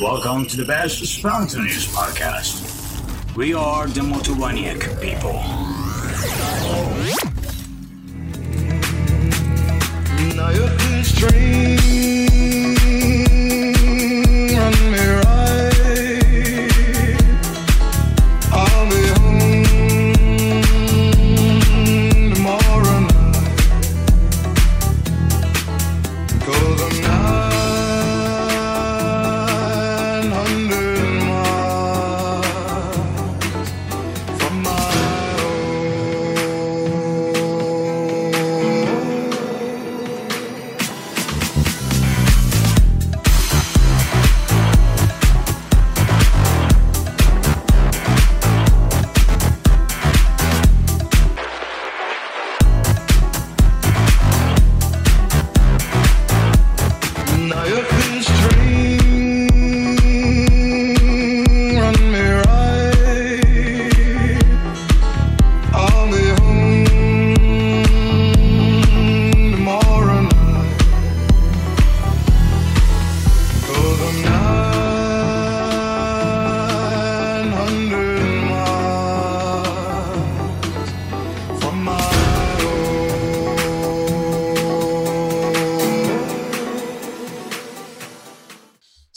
Welcome to the best spontaneous podcast. We are the Motovaniac people. Now good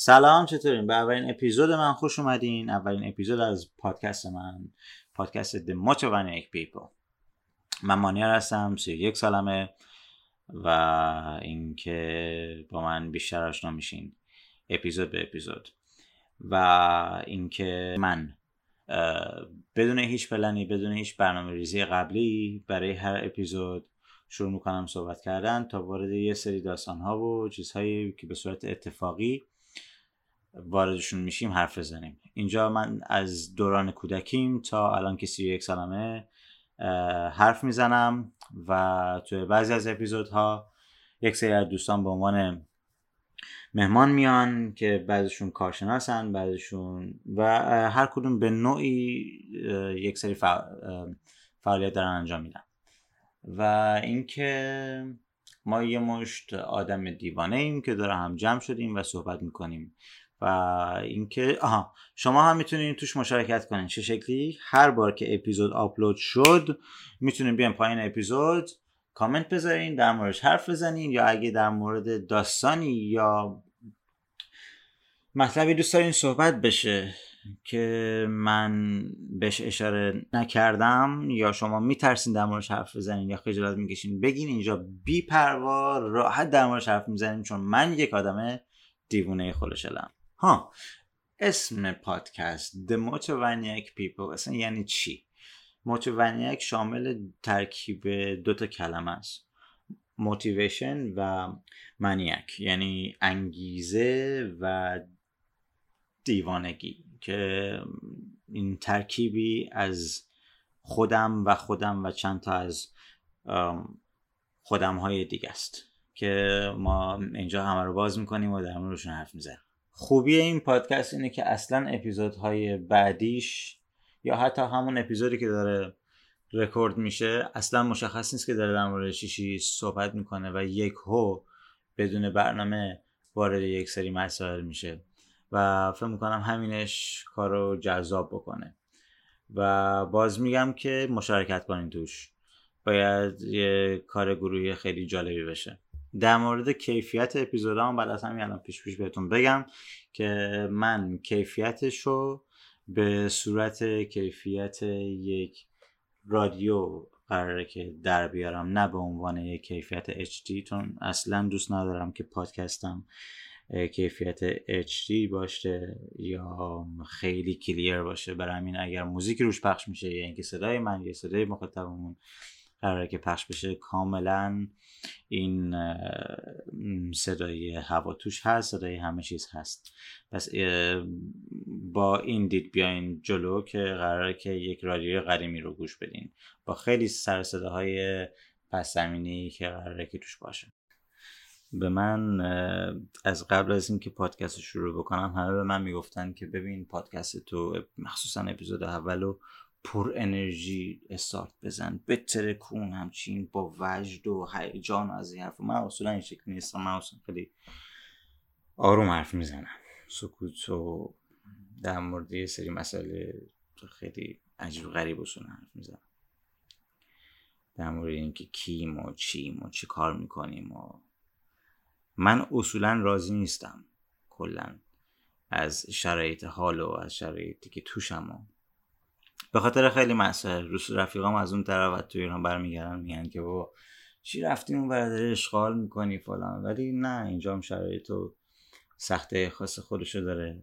سلام چطورین؟ به اولین اپیزود من خوش اومدین. اولین اپیزود از پادکست من پادکست The Motivated People. من مانیار هستم 31 سالمه و اینکه با من بیشتر آشنا میشین اپیزود به اپیزود. و اینکه من بدون هیچ پلنی بدون هیچ برنامه ریزی قبلی برای هر اپیزود شروع می‌کنم صحبت کردن تا وارد یه سری داستان ها و چیزهایی که به صورت اتفاقی واردشون میشیم حرف بزنیم. اینجا من از دوران کودکیم تا الان که 31 سالمه حرف می‌زنم و توی بعضی از اپیزودها یک سری از دوستان به عنوان مهمان میان که بعضشون کارشناسن بعضشون و هر کدوم به نوعی یک سری فعالیت دارن انجام میدن. و اینکه ما یه مشت آدم دیوانه ایم که داره هم جمع شدیم و صحبت می‌کنیم. و اینکه آها شما هم می‌تونید توش مشارکت کنین. چه شکلی؟ هر بار که اپیزود آپلود شد می‌تونین بیاین پایین اپیزود کامنت بذارین در موردش حرف بزنین یا اگه در مورد داستانی یا مطلبی دوست دارین صحبت بشه که من بهش اشاره نکردم یا شما میترسین در موردش حرف بزنین یا خجالت می‌کشین بگین اینجا بی پروا راحت در موردش حرف می‌زنیم چون من یک آدم دیوونه خلوشلم ها اسم پادکست The Motovaniac People اصلا یعنی چی؟ موتیوانیک شامل ترکیب دو تا کلمه است. موتیویشن و منیک یعنی انگیزه و دیوانگی که این ترکیبی از خودم و خودم و چند تا از خودم های دیگه است که ما اینجا همه رو باز می‌کنیم و در موردشون حرف می‌زنیم. خوبی این پادکست اینه که اصلا اپیزودهای بعدیش یا حتی همون اپیزودی که داره رکورد میشه اصلا مشخص نیست که داره در مورد چیشی صحبت می‌کنه و یک هو بدون برنامه وارد یک سری مسائل میشه و فکر می‌کنم همینش کارو جذاب بکنه. و باز میگم که مشارکت کنین توش. باید یه کار گروهی خیلی جالبی بشه. در مورد کیفیت اپیزودام بعد از همین الان پیش پیش بهتون بگم که من کیفیتش رو به صورت کیفیت یک رادیو قراره که در بیارم نه به عنوان یک کیفیت HD چون اصلا دوست ندارم که پادکستم کیفیت HD باشه یا خیلی کلیر باشه. برای همین اگر موزیک روش پخش میشه یا اینکه صدای من یا صدای مخاطبمون قراره که پخش بشه. کاملا این صدای هوا توش هست صدای همه چیز هست. پس با این دید بیاین جلو که قراره که یک رادیو قدیمی رو گوش بدین. با خیلی سر صداهای پس زمینی که قراره که توش باشه. به من از قبل از اینکه پادکست رو شروع بکنم همه به من می‌گفتن که ببین پادکست تو مخصوصا اپیزود اولو پر انرژی استارت بزن. بتره کون همچین با وجد و هیجان از این حرف من اصولا این شکل نیستم. من اصلا خیلی آروم حرف می‌زنم. سکوت و در مورد یه سری مسئله خیلی عجیب غریب اصول حرف می‌زنم. در مورد اینکه کیم و چیم و چی کار می‌کنیم و من اصولا راضی نیستم. کلا از شرایط حال و از شرایطی که توشم و به خاطر خیلی مسائل رفیقام از اون طرف تو ایران برمیگردن میگن که بابا چی رفتی اون برادر اشغال می‌کنی فلان. ولی نه اینجا هم شرایط و سخته خاص خودشو داره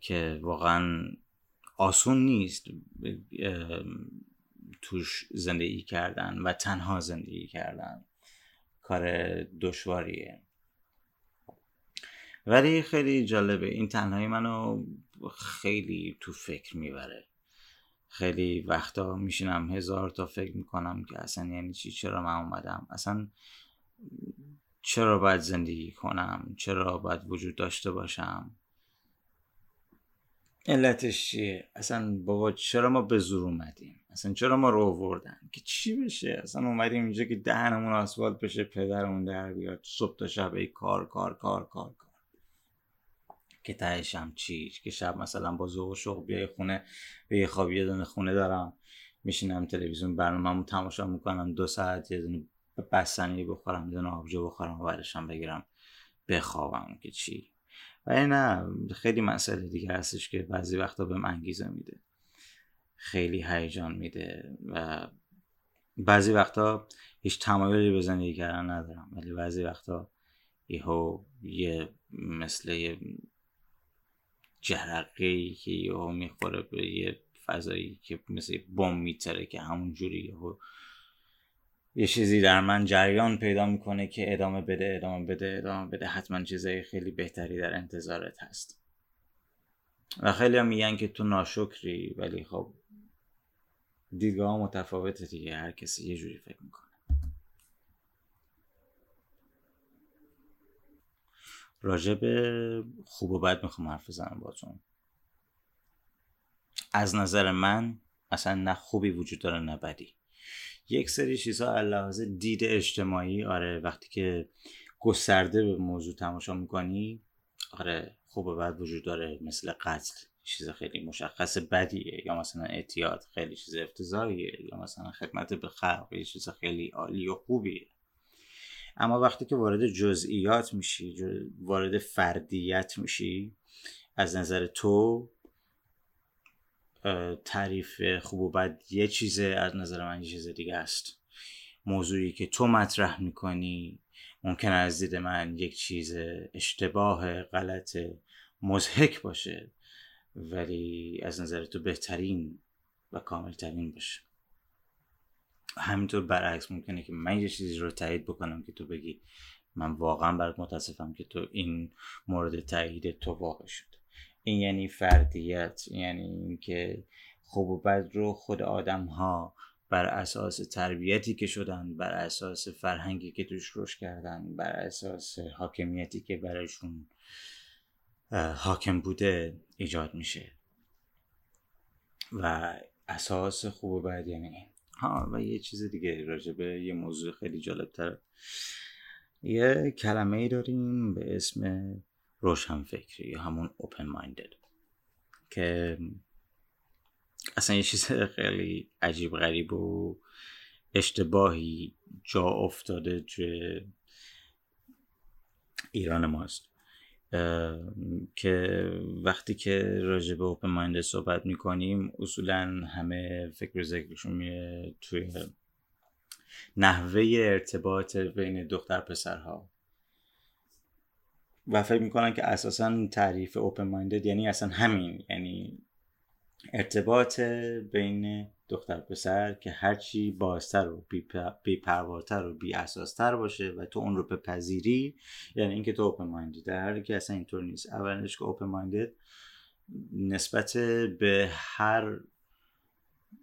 که واقعا آسون نیست توش زندگی کردن و تنها زندگی کردن. کار دشواریه. ولی خیلی جالبه این تنهایی منو خیلی تو فکر می‌بره. خیلی وقتا میشینم هزار تا فکر می‌کنم که اصلا یعنی چی چرا من اومدم؟ اصلا چرا باید زندگی کنم؟ چرا باید وجود داشته باشم؟ علتش چیه؟ اصلا بابا چرا ما به زور اومدیم؟ اصلا چرا ما رو آوردن؟ که چی بشه؟ اصلا اومدیم اینجا که دهنمون آسفالت بشه پدرمون در بیاد صبح تا شب ای کار کار کار کار. که تهش هم چی که شب مثلا با ذوق شوق بیای خونه به یه خواب یه دونه خونه دارم میشینم تلویزیون برنامه‌مو تماشا می‌کنم دو ساعت یه دونه بستنی بخورم یه دونه آبجو بخورم و بعدشم بگیرم بخوابم که چی. ولی نه خیلی مسئله دیگه هستش که بعضی وقتا بهم انگیزه میده. خیلی هیجان میده و بعضی وقتا هیچ تمایلی به زندگی کردن ندارم. ولی بعضی وقتا یهو یه مثل یه جرقه که یهو می‌خوره به یه فضایی که مثل بم میتره که همون جوری یهو یه چیزی در من جریان پیدا می‌کنه که ادامه بده ادامه بده ادامه بده. حتما چیزای خیلی بهتری در انتظارت هست. و خیلی هم میگن که تو ناشکری ولی خب دیدگاه متفاوته دیگه. هر کسی یه جوری فکر می‌کنه. راجع به خوب و بد می‌خوام حرف بزنم باتون از نظر من اصلا نه خوبی وجود داره نه بدی. یک سری چیزها لحاظ دید اجتماعی آره وقتی که گسترده به موضوع تماشا می‌کنی آره خوب و بد وجود داره مثل قتل چیز خیلی مشخص بدیه یا مثلا اعتیاد خیلی چیز افتضاحیه یا مثلا خدمت به خلق یه چیز خیلی عالی و خوبیه. اما وقتی که وارد جزئیات میشی وارد فردیت میشی از نظر تو تعریف خوب و بد یه چیزه از نظر من یه چیز دیگه است. موضوعی که تو مطرح می‌کنی ممکن از دید من یک چیز اشتباه غلط مزهک باشه ولی از نظر تو بهترین و کاملترین باشه. همینطور برعکس ممکنه که من یه چیزی رو تایید بکنم که تو بگی. من واقعا برات متاسفم که تو این مورد تایید تو واقع شد این یعنی فردیت یعنی اینکه خوب و بد رو خود آدم ها بر اساس تربیتی که شدن بر اساس فرهنگی که توش رشد کردن بر اساس حاکمیتی که برایشون حاکم بوده ایجاد میشه. و اساس خوب و بد یعنی این. ها و یه چیز دیگه راجبه یه موضوع خیلی جالب تر یه کلمه ای داریم به اسم روشن فکری یا همون open minded که اصلا یه چیز خیلی عجیب غریب و اشتباهی جا افتاده توی ایران ماست. که وقتی که راجع به اوپن مایند صحبت می‌کنیم اصولا همه فکر ذکرشون میره توی نحوه ارتباط بین دختر پسرها. و فکر می‌کنن که اساسا تعریف اوپن مایندد یعنی اصلا همین یعنی ارتباط بین دختر پسر که هرچی بازتر و بیپروارتر و بی اساستر باشه و تو اون رو بپذیری یعنی اینکه تو اوپن مایندد در حالی که اصلا اینطور نیست. اولش که اوپن مایندد نسبت به هر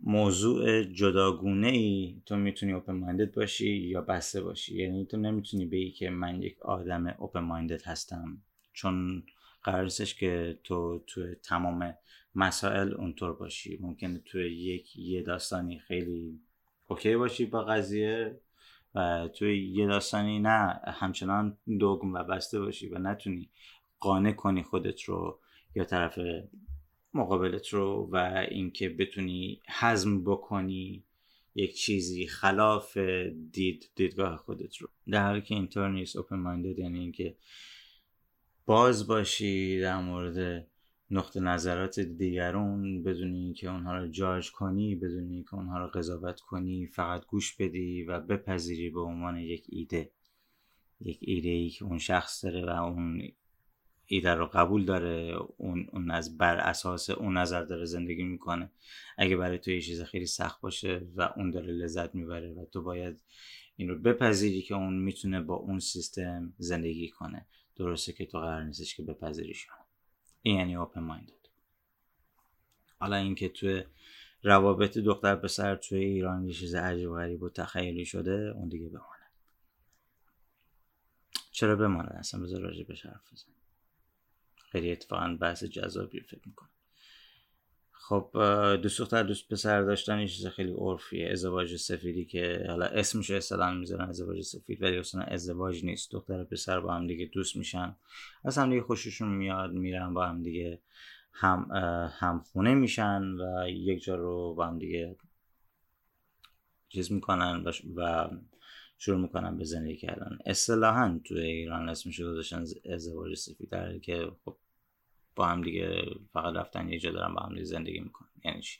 موضوع جداگونه ای تو می‌تونی اوپن مایندد باشی یا بسته باشی. یعنی تو نمی‌تونی بگی که من یک آدم اوپن مایندد هستم. چون قرار که تو تو تمام مسائل اونطور باشی. ممکنه تو یک یه داستانی خیلی اوکی باشی با قضیه و توی یه داستانی نه همچنان دوگم و بسته باشی و نتونی قانع کنی خودت رو یا طرف مقابلت رو و اینکه بتونی هضم بکنی یک چیزی خلاف دید دیدگاه خودت رو. در حالی که اینطور نیست اوپن مایندد یعنی اینکه باز باشی در مورد نقطه نظرات دیگرون بدونی که اونها رو جاج کنی بدونی که اونها رو قضاوت کنی فقط گوش بدی و بپذیری به عنوان یک ایده. یک ایده ای که اون شخص داره و اون ایده رو قبول داره اون, اون از بر اساس اون نظر داره زندگی می‌کنه. اگه برای تو یه چیز خیلی سخت باشه و اون داره لذت می‌بره و تو باید این رو بپذیری که اون می‌تونه با اون سیستم زندگی کنه. درسته که تو قرار نیستش که بپذیریش. این یعنی اوپن مایندد حالا اینکه توی روابط دختر پسر توی ایران یه چیز عجیب غریب و تخیلی شده اون دیگه بمانه. چرا بمانه؟ اصلا بذار راجع بهش حرف بزن خیلی اتفاقا بحث جذابی فکر می‌کنم. خب دوست دختر دوست پسر داشتن یه چیز خیلی عرفیه. ازدواج سفیدی که حالا اسمش اصلا می‌ذارن ازدواج سفید ولی اصلا ازدواج نیست. دختر پسر با هم دیگه دوست میشن. از هم دیگه خوششون میاد میرن با هم دیگه هم هم خونه میشن و یک جا رو با هم دیگه چیز می‌کنن و شروع می‌کنن به زندگی کردن. اصطلاحا تو ایران اسمش رو داشتن ازدواج سفید. در که خب با هم دیگه فقط رفتن یه جا دارن با هم دیگه زندگی می‌کنن. یعنی چی؟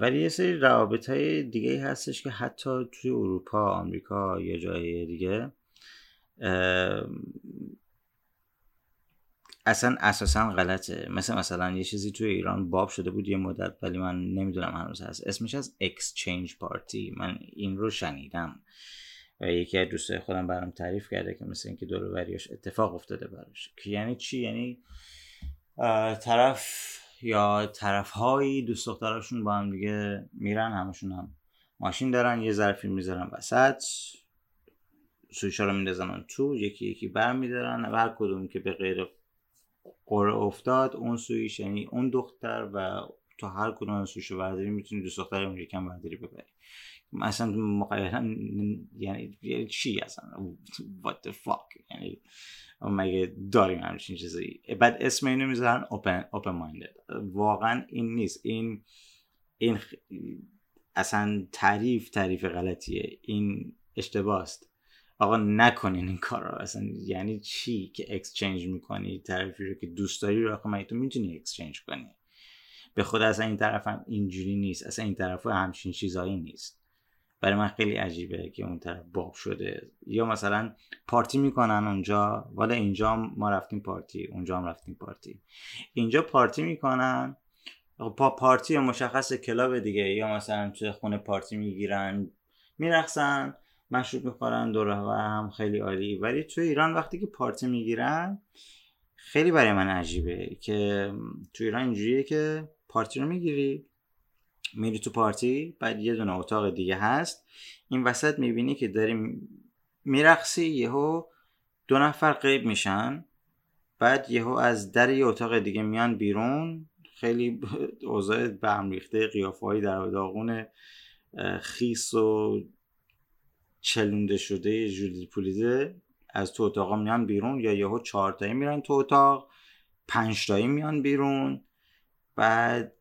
ولی یه سری روابط های دیگه هستش که حتی توی اروپا آمریکا یا جای دیگه اصلا اساسا غلطه. مثل مثلا یه چیزی توی ایران باب شده بود یه مدت ولی من نمی‌دونم هنوز هست. اسمش از اکسچنج پارتی من این رو شنیدم. و یکی از دوستای خودم برام تعریف کرده که مثل اینکه دور وریاش اتفاق افتاده براش. که یعنی چی؟ یعنی طرف یا طرف هایی دوست دختراشون با هم دیگه میرن همشون هم ماشین دارن یه ظرفی می‌ذارن وسط سویشا رو میندازن تو یکی یکی بر میدارن و هر کدوم که به غیر قره افتاد اون سویش یعنی اون دختر و تو هر کدوم از سویشو برداری می‌تونی دوست دختر اون یکم برداری ببری. اصلا مقایرا یعنی چی اصلا؟ What the fuck یعنی مگه داریم همچین چیزی؟ بعد اسم اینو می‌ذارن open, open minded واقعا این نیست. این این اصلا تعریف تعریف غلطیه. این اشتباه است آقا نکنین این کار رو اصلا یعنی چی که اکسچنج می‌کنی؟ طرفی رو که دوست داری رو؟ آقا تو می‌تونی اکسچنج کنی؟ به خود اصلا این طرف هم اینجوری نیست. اصلا این طرف همچین چیزایی نیست. برای من خیلی عجیبه که اون طرف باب شده. یا مثلا پارتی می‌کنن اونجا والا اینجا ما رفتیم پارتی اونجا هم رفتیم پارتی. اینجا پارتی می‌کنن پا پارتی مشخص کلاب دیگه. یا مثلا توی خونه پارتی می‌گیرن میرخصن مشروب می‌خورن دوره و هم خیلی عالی. ولی توی ایران وقتی که پارتی می‌گیرن خیلی برای من عجیبه که توی ایران اینجوریه که پارتی رو می‌گیری. میری تو پارتی بعد یه دونه اتاق دیگه هست. این وسط می‌بینی که داری میرقصی یهو دو نفر قیب میشن. بعد یهو از در یه اتاق دیگه میان بیرون. خیلی اوضاع به هم ریخته قیافه در داغون خیس و چلونده شده جولی پولیده. از تو اتاق میان بیرون یا یهو چهار تایی میرن تو اتاق. پنج تایی میان بیرون. بعد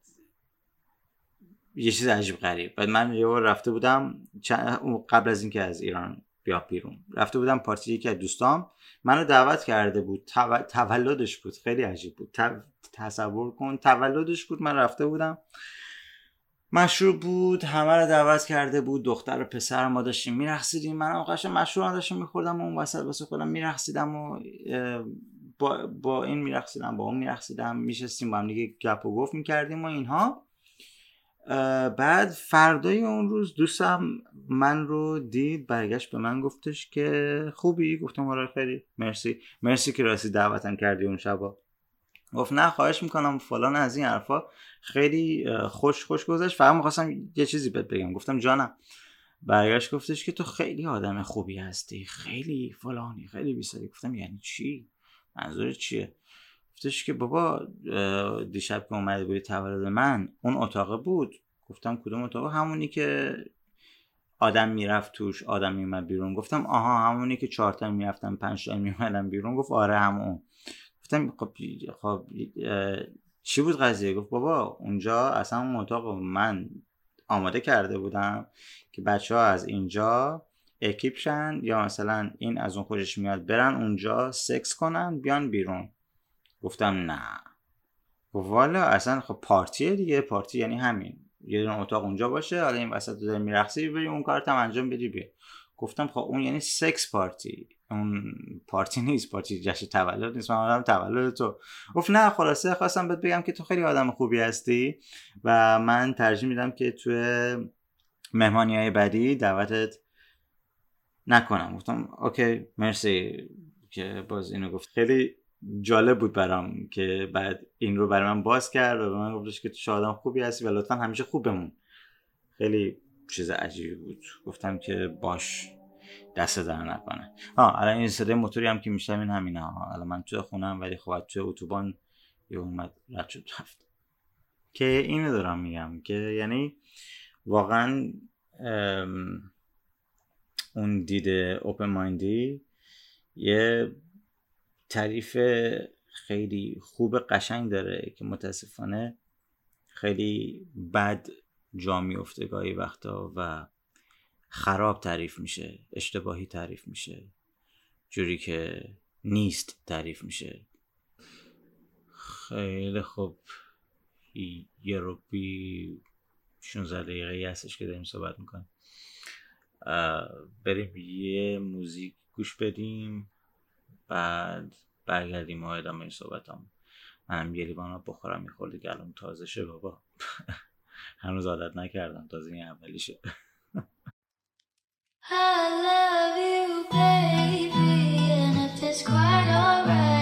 یه چیز عجیب غریب. بعد من یه بار رفته بودم قبل از اینکه از ایران بیا بیرون. رفته بودم پارتی یکی از دوستام منو دعوت کرده بود. تولدش بود. خیلی عجیب بود. تصور کن. تولدش بود. من رفته بودم. مشروب بود. همه رو دعوت کرده بود. دختر و پسر ما داشتیم میرخصیدیم من آقاش مشروب داشتم میخوردم اون وسط واسه خودم میرخصیدم و با, با این میرخصیدم با اون میرخصیدم میشستیم با هم دیگه گپ و گفت می‌کردیم و اینها. بعد فردای اون روز دوستم من رو دید برگشت به من گفتش که خوبی؟ گفتم آره خیلی مرسی. مرسی که راستی دعوتم کردی اون شبا. گفت نه خواهش می‌کنم فلان از این حرفا. خیلی خوش خوش گذشت. فقط می‌خواستم یه چیزی بهت بگم. گفتم جانم برگشت گفتش که تو خیلی آدم خوبی هستی. خیلی فلانی خیلی بیساری. گفتم یعنی چی؟ منظور چیه؟ گفتش که بابا دیشب که اومده بودی تولد من اون اتاق بود. گفتم کدوم اتاق؟ همونی که آدم می‌رفت توش آدم میومد بیرون. گفتم آها همونی که چهار تا می‌رفتن پنج تا میومدن بیرون. گفت آره همون. گفتم خب خب چی بود قضیه؟ گفت بابا اونجا اصلا اون اتاق من آماده کرده بودم که بچه ها از اینجا اکی بشن یا مثلا این از اون خوشش میاد برن اونجا سکس کنن بیان بیرون. گفتم نه. والا اصلا خب پارتیه دیگه. پارتی یعنی همین. یه دونه اتاق اونجا باشه حالا این وسط داری میرقصی بری اون کارت هم انجام بدی بیا. گفتم خب اون یعنی سکس پارتی. اون پارتی نیست. پارتی جشن تولد نیست. من آدم تولد تو. گفت نه خلاصه خواستم بهت بگم که تو خیلی آدم خوبی هستی و من ترجیح میدم که توی مهمانی های بعدی دعوتت نکنم. گفتم اوکی مرسی که باز اینو گفت خیلی جالب بود برام که بعد این رو برای من باز کرد و به من گفتش که تو آدم خوبی هستی و لطفا همیشه خوب بمون. خیلی چیز عجیبی بود. گفتم که باش دست در نکنه. ها الان این صدای موتوری هم که میشم این همینه. ها الان من توی خونم ولی خب توی اتوبان یه اومد رد شد رفت. که اینو دارم میگم که یعنی واقعا اون دید اوپن مایندی یه تعریف خیلی خوب قشنگ داره که متاسفانه خیلی بد جا میفته گاهی وقتا و خراب تعریف میشه اشتباهی تعریف میشه جوری که نیست تعریف میشه. خیلی خوب. یه رو بی 16 دقیقه هستش که داریم صحبت می‌کنیم. بریم یه موزیک گوش بدیم. بعد برگردیم و ادامه این صحبت هم منم یه لیوان آب بخورم می‌خورد گلوم تازه شه بابا. هنوز عادت نکردم تازه این اولیشه I love you, baby, and if it's quite alright,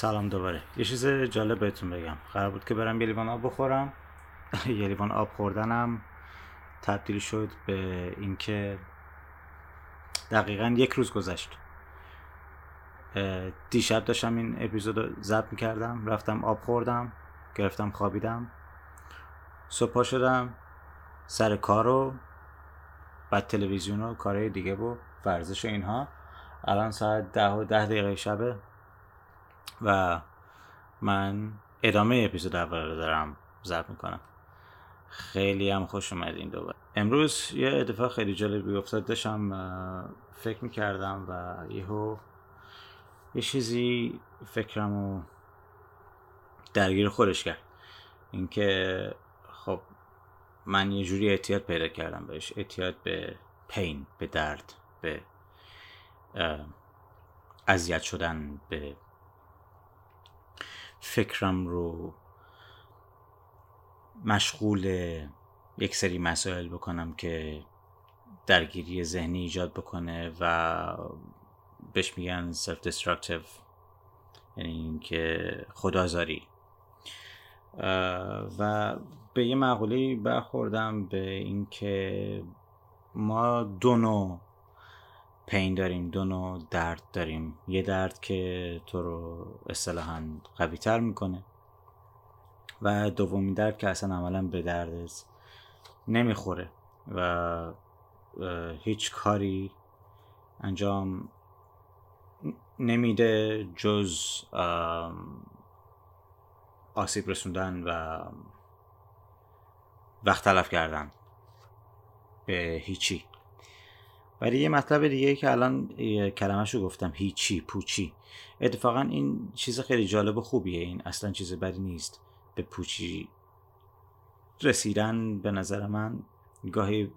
سلام دوباره. یه چیز جالب بهتون بگم. قرار بود که برم یه لیوان آب بخورم. یه لیوان آب خوردنم تبدیل شد به اینکه دقیقا یک روز گذشت. دیشب داشتم این اپیزود رو ضبط می‌کردم رفتم آب خوردم گرفتم خوابیدم. صبح شدم سر کار رو بعد تلویزیون و کارهای دیگه و ورزش و اینها. الان ساعت ده و ده دقیقه شبه. و من ادامه اپیزود اول رو دارم ضبط می‌کنم. خیلی هم خوش اومد این دوباره. امروز یه اتفاق خیلی جالبی افتاد. داشتم فکر می‌کردم و یهو یه چیزی فکرمو درگیر خودش کرد. اینکه خب من یه جوری اعتیاد پیدا کردم بهش. اعتیاد به پین به درد به اذیت شدن به فکرم رو مشغول یک سری مسائل بکنم که درگیری ذهنی ایجاد بکنه و بهش میگن self destructive یعنی اینکه خدازاری و به یه مقوله برخوردم به اینکه ما دو نوع پین داریم دو نوع درد داریم. یه درد که تو رو اصطلاحا قوی تر می‌کنه و دومین درد که اصلا عملا به دردت نمی‌خوره و هیچ کاری انجام نمیده جز آسیب رسوندن و وقت تلف کردن. به هیچی. ولی یه مطلب دیگه که الان کلمهش رو گفتم هیچی پوچی. اتفاقا این چیز خیلی جالب و خوبیه. این اصلا چیز بدی نیست. به پوچی رسیدن به نظر من گاهی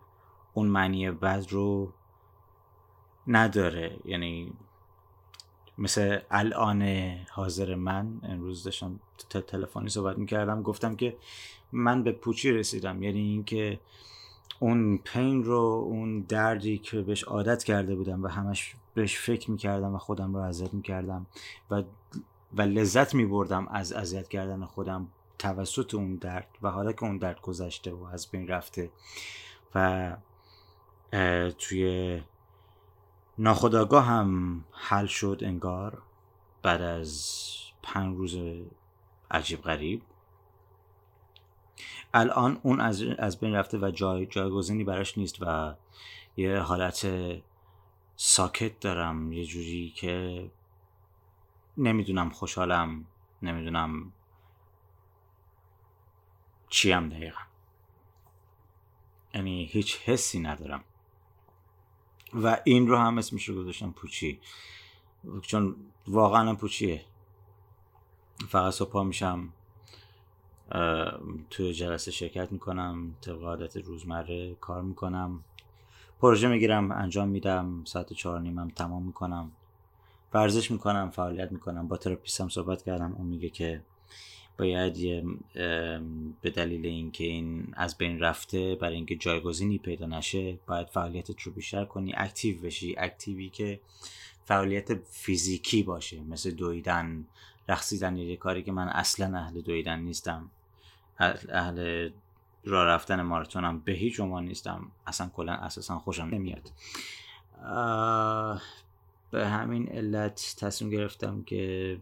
اون معنی بد رو نداره. یعنی مثل الان حاضر من امروز داشتم تلفنی صحبت می‌کردم. گفتم که من به پوچی رسیدم. یعنی اینکه اون پین رو اون دردی که بهش عادت کرده بودم و همش بهش فکر می‌کردم و خودم رو اذیت می‌کردم و و لذت میبردم از اذیت کردن خودم توسط اون درد و حالا که اون درد گذشته و از بین رفته و توی ناخداگاه هم حل شد انگار بعد از پنج روز عجیب غریب. الان اون از, از بین رفته و جای جایگزینی براش نیست و یه حالت ساکت دارم. یه جوری که نمی‌دونم خوشحالم نمی‌دونم چیم دقیقا. یعنی هیچ حسی ندارم. و این رو هم اسمش رو گذاشتم پوچی. چون واقعا پوچیه. فقط صبح میشم. توی جلسه شرکت می‌کنم طبق عادت روزمره کار می‌کنم. پروژه می‌گیرم انجام میدم ساعت چهار نیمم تمام می‌کنم. ورزش می‌کنم فعالیت می‌کنم. با تراپیستم صحبت کردم. اون میگه که باید یه به دلیل اینکه این از بین رفته برای اینکه جایگزینی پیدا نشه باید فعالیتت رو بیشتر کنی. اکتیو بشی. اکتیوی که فعالیت فیزیکی باشه. مثل دویدن رقصیدن یه کاری که من اصلا اهل دویدن نیستم. اهل- راه رفتن ماراتونم به هیچ عنوان نیستم. اصلا کلا اساسا خوشم نمیاد. به همین علت تصمیم گرفتم که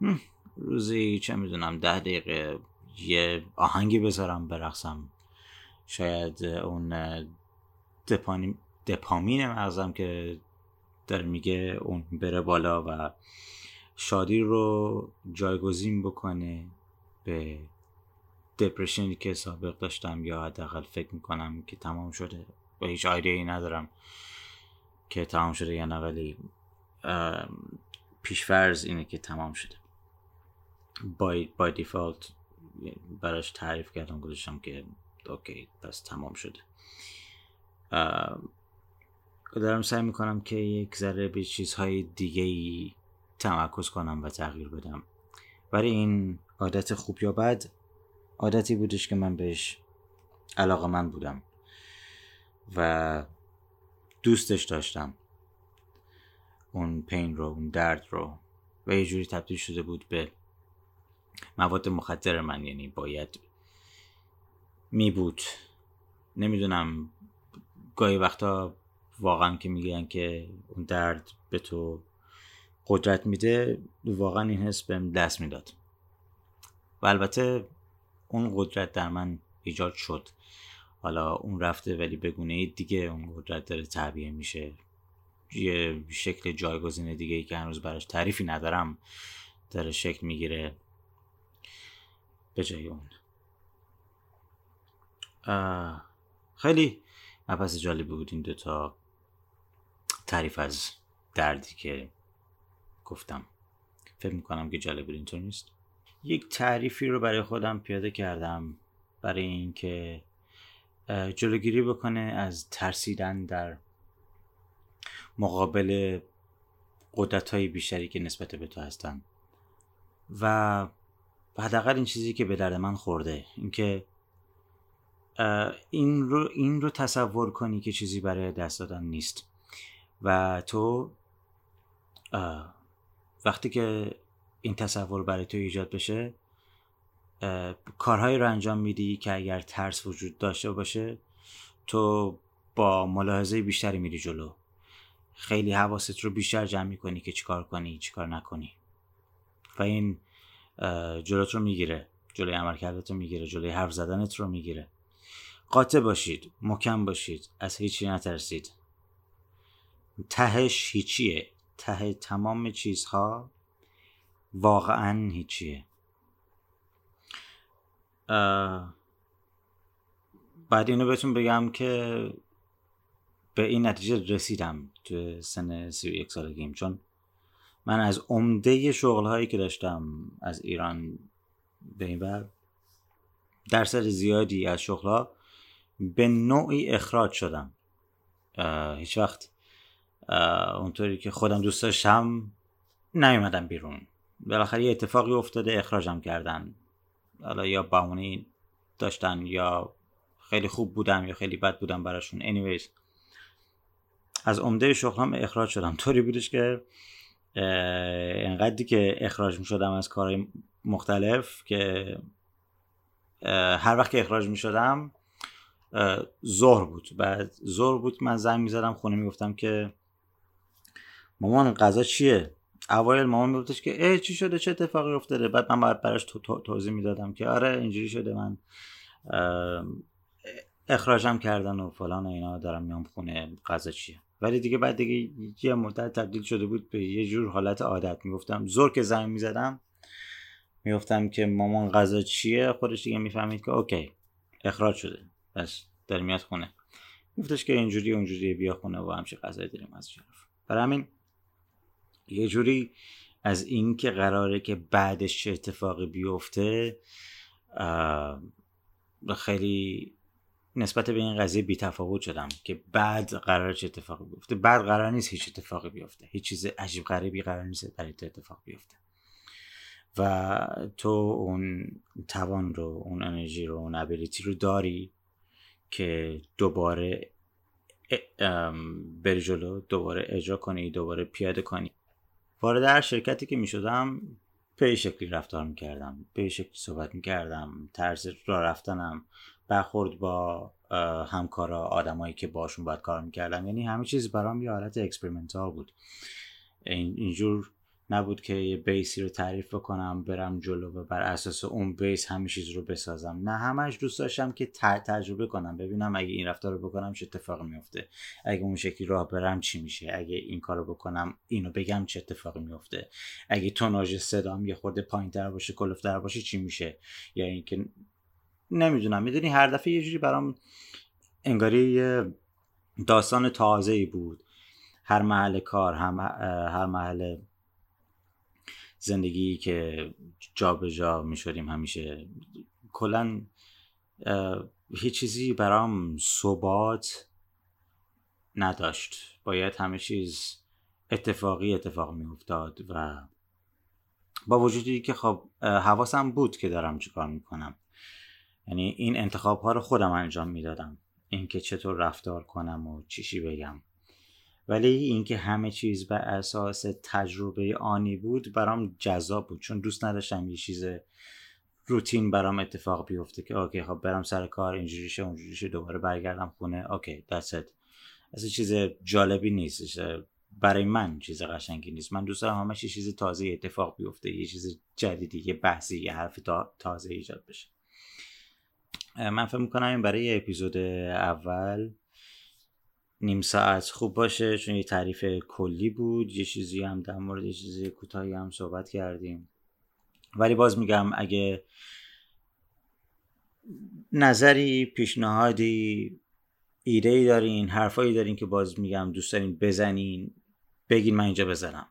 هم، روزی چه می‌دونم ده دقیقه یه آهنگی بذارم برقصم. شاید اون دپانی دپامین مغزم که داره میگه اون بره بالا و شادی رو جایگزین بکنه به دپرشنی که سابق داشتم یا حداقل فکر می‌کنم که تمام شده و هیچ ایده ندارم که تمام شده یا نه ولی ام، پیشفرض اینه که تمام شده. بای, بای دیفالت براش تعریف کردم گذاشتم که اوکی پس تمام شده. دارم سعی می‌کنم که یک ذره به چیزهای دیگه ای تمرکز کنم و تغییر بدم. ولی این عادت خوب یا بد عادتی بودش که من بهش علاقه من بودم و دوستش داشتم. اون پین رو اون درد رو. و یه جوری تبدیل شده بود به مواد مخدر من. یعنی باید می بود. نمی‌دونم گاهی وقتا واقعا که میگن که اون درد به تو قدرت میده واقعا این حس بهم دست می‌داد. و البته اون قدرت در من ایجاد شد. حالا اون رفته ولی بگونه دیگه اون قدرت داره تعبیه میشه. یه شکل جایگزین دیگه ای که هنوز براش تعریفی ندارم داره شکل می‌گیره. به جای اون. خیلی مبحث جالبی بود این دوتا تعریف از دردی که گفتم. فکر می‌کنم که جالب بود اینطور نیست؟ یک تعریفی رو برای خودم پیاده کردم برای اینکه جلوگیری بکنه از ترسیدن در مقابل قدرت های بیشتری که نسبت به تو هستن. و حداقل این چیزی که به درد من خورده اینکه این رو این رو تصور کنی که چیزی برای دست دادن نیست. و تو وقتی که این تصور برای تو ایجاد بشه کارهایی رو انجام میدی که اگر ترس وجود داشته باشه تو با ملاحظه بیشتری میری جلو. خیلی حواست رو بیشتر جمع می‌کنی که چیکار کنی چیکار نکنی. و این جلوت رو می‌گیره جلوی عملکردت رو می‌گیره جلوی حرف زدنت رو می‌گیره. قاطع باشید محکم باشید از هیچی نترسید. تهش هیچیه. ته تمام چیزها واقعا هیچیه. بعد اینو بهتون بگم که به این نتیجه رسیدم تو سن 31 سالگیم چون من از عمده شغل هایی که داشتم از ایران به این بر درصد زیادی از شغل ها به نوعی اخراج شدم. هیچ وقت اونطوری که خودم دوست داشتم نیومدم بیرون. بالاخره یه اتفاقی افتاده اخراجم کردن. حالا یا بهونه داشتن یا خیلی خوب بودم یا خیلی بد بودم براشون. Anyways از عمده شغلم اخراج شدم. طوری بودش که انقدری که اخراج می شدم از کارهای مختلف که هر وقت که اخراج می شدم ظهر بود. بعد ظهر بود من زنگ می زدم خونه می گفتم که مامان غذا چیه؟ اوایل مامان میگفتش که ای چی شده؟ چه اتفاقی افتاده؟ بعد من باید براش تو- تو- توضیح می‌دادم که آره اینجوری شده. من اخراجم کردن و فلان و اینا دارم میام خونه غذا چیه؟ ولی دیگه بعد دیگه یه مدت تبدیل شده بود به یه جور حالت عادت. می‌گفتم زور که زنگ می‌زدم می‌گفتم که مامان غذا چیه؟ خودش دیگه می‌فهمید که اوکی اخراج شده. بس داره میاد خونه. میگفتش که اینجوری اونجوری بیا خونه و همشه غذای داریم از جرف برای همین یه جوری از این که قراره که بعدش چه اتفاقی بیفته خیلی نسبت به این قضیه بی تفاوت شدم که بعد قرار چه اتفاقی بیفته. بعد قرار نیست هیچ اتفاقی بیفته. هیچ چیز عجیب غریبی قرار نیست برای تو اتفاق بیفته. و تو اون توان رو اون انرژی رو اون ابیلیتی رو داری که دوباره بری جلو دوباره اجرا کنی دوباره پیاده کنی. وارد هر شرکتی که می به شکلی رفتار می کردم به شکلی صحبت می کردم طرز را رفتنم. برخورد با همکارا آدمایی که باشون باید کار می‌کردم. یعنی همه چیز برام یه حالت experimental بود. این اینجور نبود که یه base ی رو تعریف بکنم برم جلو و بر اساس اون base همه چیز رو بسازم. نه همش دوست داشتم که تجربه کنم. ببینم اگه این رفتار رو بکنم چه اتفاقی میفته. اگه اون شکلی راه برم چی میشه؟ اگه این کار رو بکنم اینو بگم چه اتفاقی میفته؟ اگه توناژ صدام یه خورده پایینتر باشه کلفتر باشه چی میشه؟ یا اینکه نمی‌دونم. می‌دونی هر دفعه یه جوری برام انگاری داستان تازه ای بود. هر محل کار هم هر محل زندگی که جا به جا می شدیم همیشه. کلا هیچ چیزی برام ثبات نداشت. باید همه چیز اتفاقی اتفاق می افتاد و با وجودی که خب حواسم بود که دارم چیکار می‌کنم. یعنی این انتخاب ها رو خودم انجام می‌دادم. اینکه چطور رفتار کنم و چیشی بگم. ولی اینکه همه چیز بر اساس تجربه آنی بود برام جذاب بود چون دوست نداشتم یه چیز روتین برام اتفاق بیفته که اوکی خب برم سر کار اینجوری شه اونجوری شه دوباره برگردم خونه اوکی that's it. اصلا چیز جالبی نیست برای من چیز قشنگی نیست. من دوست دارم همش چیز تازه اتفاق بیفته یه چیز جدیدی یه بحثی یه حرف تا- تازه ایجاد بشه. من فکر می‌کنم این برای اپیزود اول نیم ساعت خوب باشه چون یه تعریف کلی بود یه چیزی هم در مورد یه چیزی کوتاهی هم صحبت کردیم. ولی باز میگم اگه نظری پیشنهادی ایده ای دارین حرفایی دارین که باز میگم دوست دارین بزنین بگین من اینجا بزنم.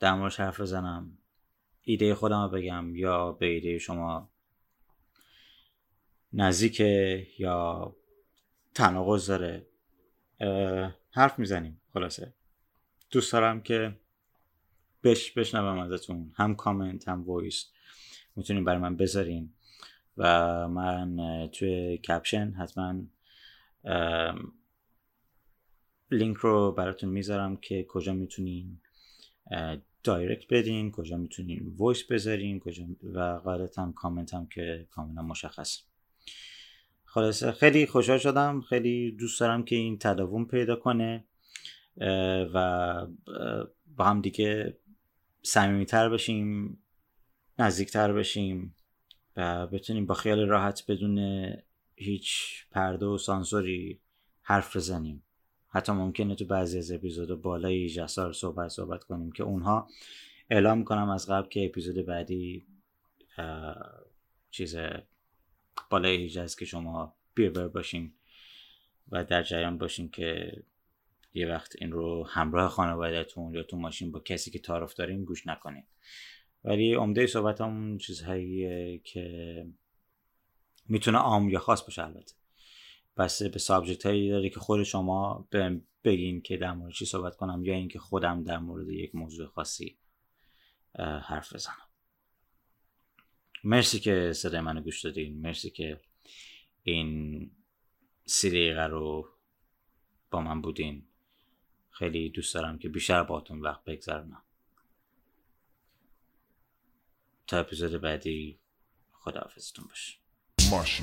در موردش حرف بزنم. ایده خودم رو بگم یا به ایده شما نزدیکه یا تناقض داره. حرف می‌زنیم خلاصه. دوست دارم که بش بشنوم ازتون. هم کامنت هم وایس. می‌تونین برای من بذارین. و من توی caption حتما لینک رو براتون می‌ذارم که کجا می‌تونین direct بدین کجا می‌تونین voice بذارین کجا و قاعدتا کامنت هم که کاملا مشخص خلاصه خیلی خوشحال شدم خیلی دوست دارم که این تداوم پیدا کنه و با هم دیگه صمیمیتر بشیم نزدیکتر بشیم و بتونیم با خیال راحت بدون هیچ پرده و سانسوری حرف بزنیم. حتی ممکنه تو بعضی از اپیزود بالای جسار صحبت صحبت کنیم که اونها اعلام کنم از قبل که اپیزود بعدی چیز بالای ایجاز که شما بیربر باشین و در جریان باشین که یه وقت این رو همراه خانوادهتون یا تو ماشین با کسی که تعارف دارین گوش نکنین. ولی عمده صحبت همون چیزهاییه که می‌تونه عام یا خاص باشه البته. بسته به سابجکت هایی داره که خود شما بگین که در مورد چی صحبت کنم یا اینکه خودم در مورد یک موضوع خاصی حرف بزنم. مرسی که صدای منو گوش دادین. مرسی که این سی رو با من بودین. خیلی دوست دارم که بیشتر باهاتون وقت بگذرونم. تا اپیزود بعدی خداحافظتون باشه.